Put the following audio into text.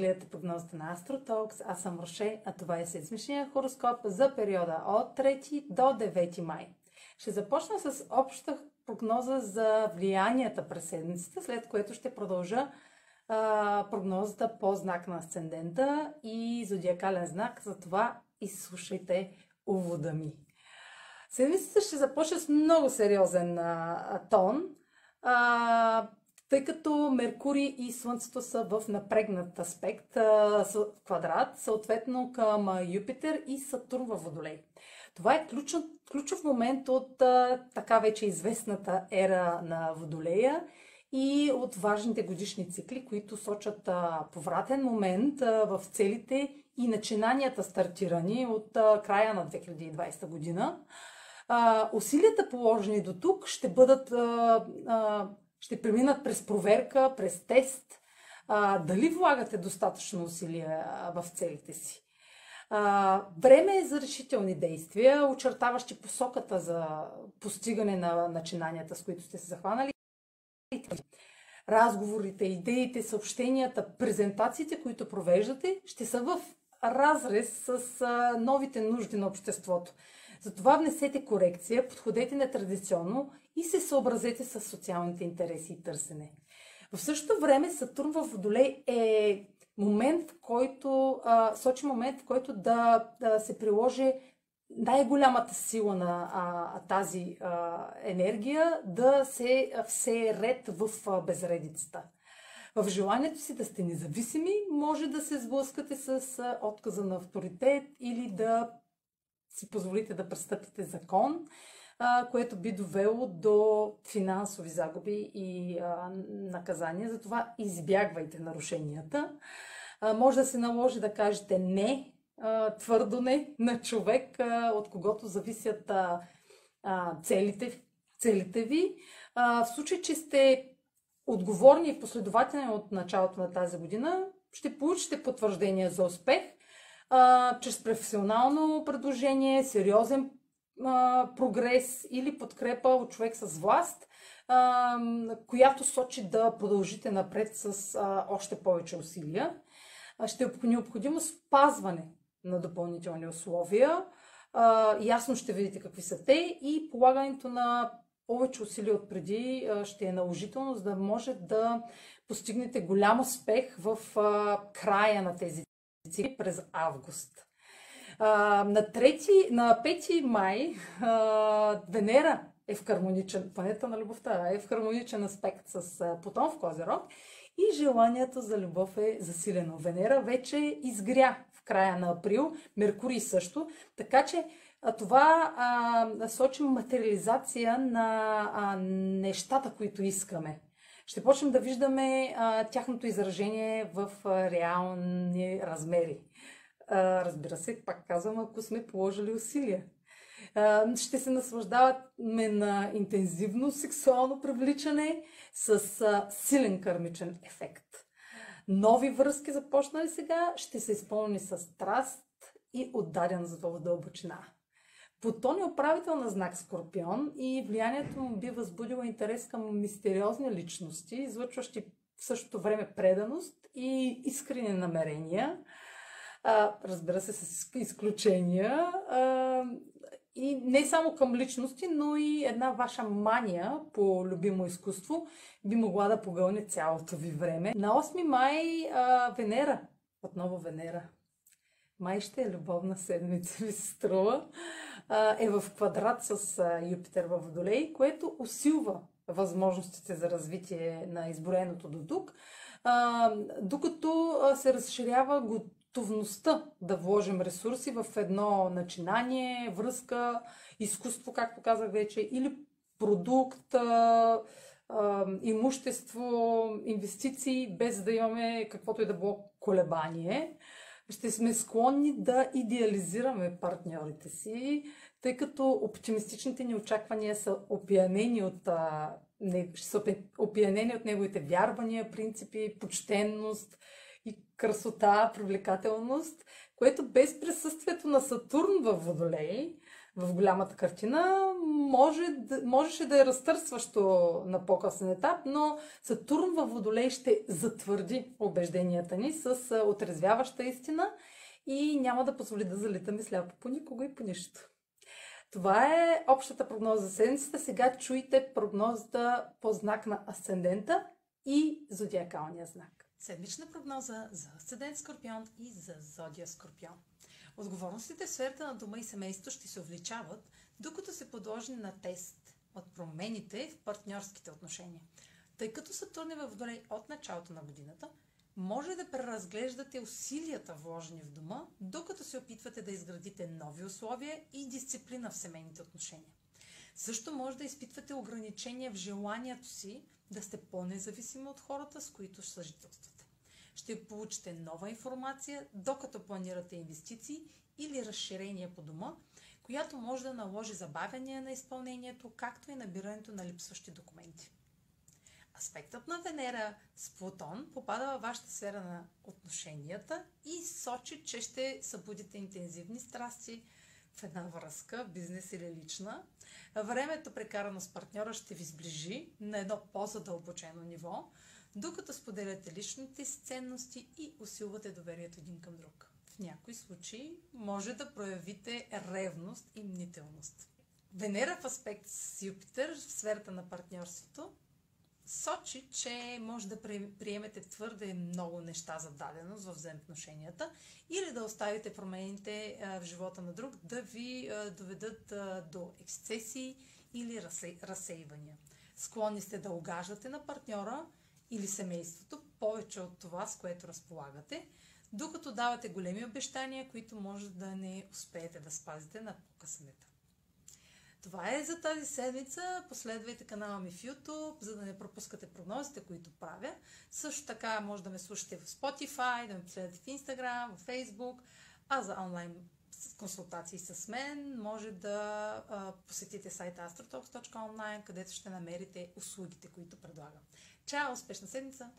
гледате прогнозата на AstroTalks. Аз съм Роше, а това е седмичния хороскоп за периода от 3 до 9 май. Ще започна с обща прогноза за влиянията през седмицата, след което ще продължа а, прогнозата по знак на асцендента и зодиакален знак. Затова изслушайте увода ми. Седмицата ще започне с много сериозен а, тон. А, тъй като Меркурий и Слънцето са в напрегнат аспект, квадрат, съответно към Юпитер и Сатурн във Водолей. Това е ключов, ключов момент от така вече известната ера на Водолея и от важните годишни цикли, които сочат повратен момент в целите и начинанията стартирани от края на 2020 година. Усилията положени до тук ще бъдат ще преминат през проверка, през тест, а, дали влагате достатъчно усилия в целите си. А, време е за решителни действия, очертаващи посоката за постигане на начинанията, с които сте се захванали. Разговорите, идеите, съобщенията, презентациите, които провеждате, ще са в разрез с а, новите нужди на обществото. Затова внесете корекция, подходете нетрадиционно и се съобразете с социалните интереси и търсене. В същото време Сатурн в Водолей е момент, в който а, сочи момент, в който да, да се приложи най-голямата сила на а, тази а, енергия да се все ред в а, безредицата. В желанието си да сте независими, може да се сблъскате с а, отказа на авторитет или да си позволите да престъпите закон което би довело до финансови загуби и наказания. Затова избягвайте нарушенията. Може да се наложи да кажете не, твърдо не на човек, от когото зависят целите, целите ви. В случай, че сте отговорни и последователни от началото на тази година, ще получите потвърждение за успех чрез професионално предложение, сериозен прогрес или подкрепа от човек с власт, която сочи да продължите напред с още повече усилия. Ще е необходимо спазване на допълнителни условия. Ясно ще видите какви са те и полагането на повече усилия от преди ще е наложително, за да може да постигнете голям успех в края на тези цикли през август. На, 3, на 5 май а, Венера е в хармоничен, планета на любовта, е в хармоничен аспект с Плутон в Козерог и желанието за любов е засилено. Венера вече изгря в края на април, Меркурий също, така че а, това а, сочи материализация на а, нещата, които искаме. Ще почнем да виждаме а, тяхното изражение в а, реални размери. Разбира се, пак казвам, ако сме положили усилия. Ще се наслаждаваме на интензивно сексуално привличане с силен кърмичен ефект. Нови връзки, започнали сега, ще се изпълни с страст и отдаден за дълбочина. Плутон е управител на знак Скорпион и влиянието му би възбудило интерес към мистериозни личности, излъчващи в същото време преданост и искрени намерения а, разбира се, с изключения. А, и не само към личности, но и една ваша мания по любимо изкуство би могла да погълне цялото ви време. На 8 май а, Венера, отново Венера, май ще е любовна седмица, ви се струва, а, е в квадрат с а, Юпитер в Водолей, което усилва възможностите за развитие на изброеното до тук, а, докато се разширява готовността да вложим ресурси в едно начинание, връзка, изкуство, както казах вече, или продукт, имущество, инвестиции, без да имаме каквото и да било колебание. Ще сме склонни да идеализираме партньорите си, тъй като оптимистичните ни очаквания са опиянени от, са опиянени от неговите вярвания, принципи, почтенност – и красота, привлекателност, което без присъствието на Сатурн в Водолей в голямата картина, може, можеше да е разтърсващо на по-късен етап, но Сатурн във Водолей ще затвърди убежденията ни с отрезвяваща истина и няма да позволи да залитаме сляпо по никого и по нищо. Това е общата прогноза за седмицата. Сега чуйте прогнозата по знак на асцендента и зодиакалния знак. Седмична прогноза за асцендент Скорпион и за зодия Скорпион. Отговорностите в сферата на дома и семейството ще се увеличават, докато се подложени на тест от промените в партньорските отношения. Тъй като Сатурн е във Водолей от началото на годината, може да преразглеждате усилията вложени в дома, докато се опитвате да изградите нови условия и дисциплина в семейните отношения. Също може да изпитвате ограничения в желанието си да сте по-независими от хората, с които съжителствате. Ще получите нова информация, докато планирате инвестиции или разширение по дома, която може да наложи забавяне на изпълнението, както и набирането на липсващи документи. Аспектът на Венера с Плутон попада във вашата сфера на отношенията и сочи, че ще събудите интензивни страсти една връзка, бизнес или лична. Времето прекарано с партньора ще ви сближи на едно по-задълбочено ниво, докато споделяте личните си ценности и усилвате доверието един към друг. В някои случаи може да проявите ревност и мнителност. Венера в аспект с Юпитер в сферата на партньорството сочи, че може да приемете твърде много неща за даденост в взаимоотношенията или да оставите промените в живота на друг да ви доведат до ексцесии или разсейвания. Склонни сте да огаждате на партньора или семейството повече от това, с което разполагате, докато давате големи обещания, които може да не успеете да спазите на по-късен. Това е за тази седмица. Последвайте канала ми в YouTube, за да не пропускате прогнозите, които правя. Също така може да ме слушате в Spotify, да ме последвате в Instagram, в Facebook, а за онлайн консултации с мен може да посетите сайта astrotalks.online, където ще намерите услугите, които предлагам. Чао! Успешна седмица!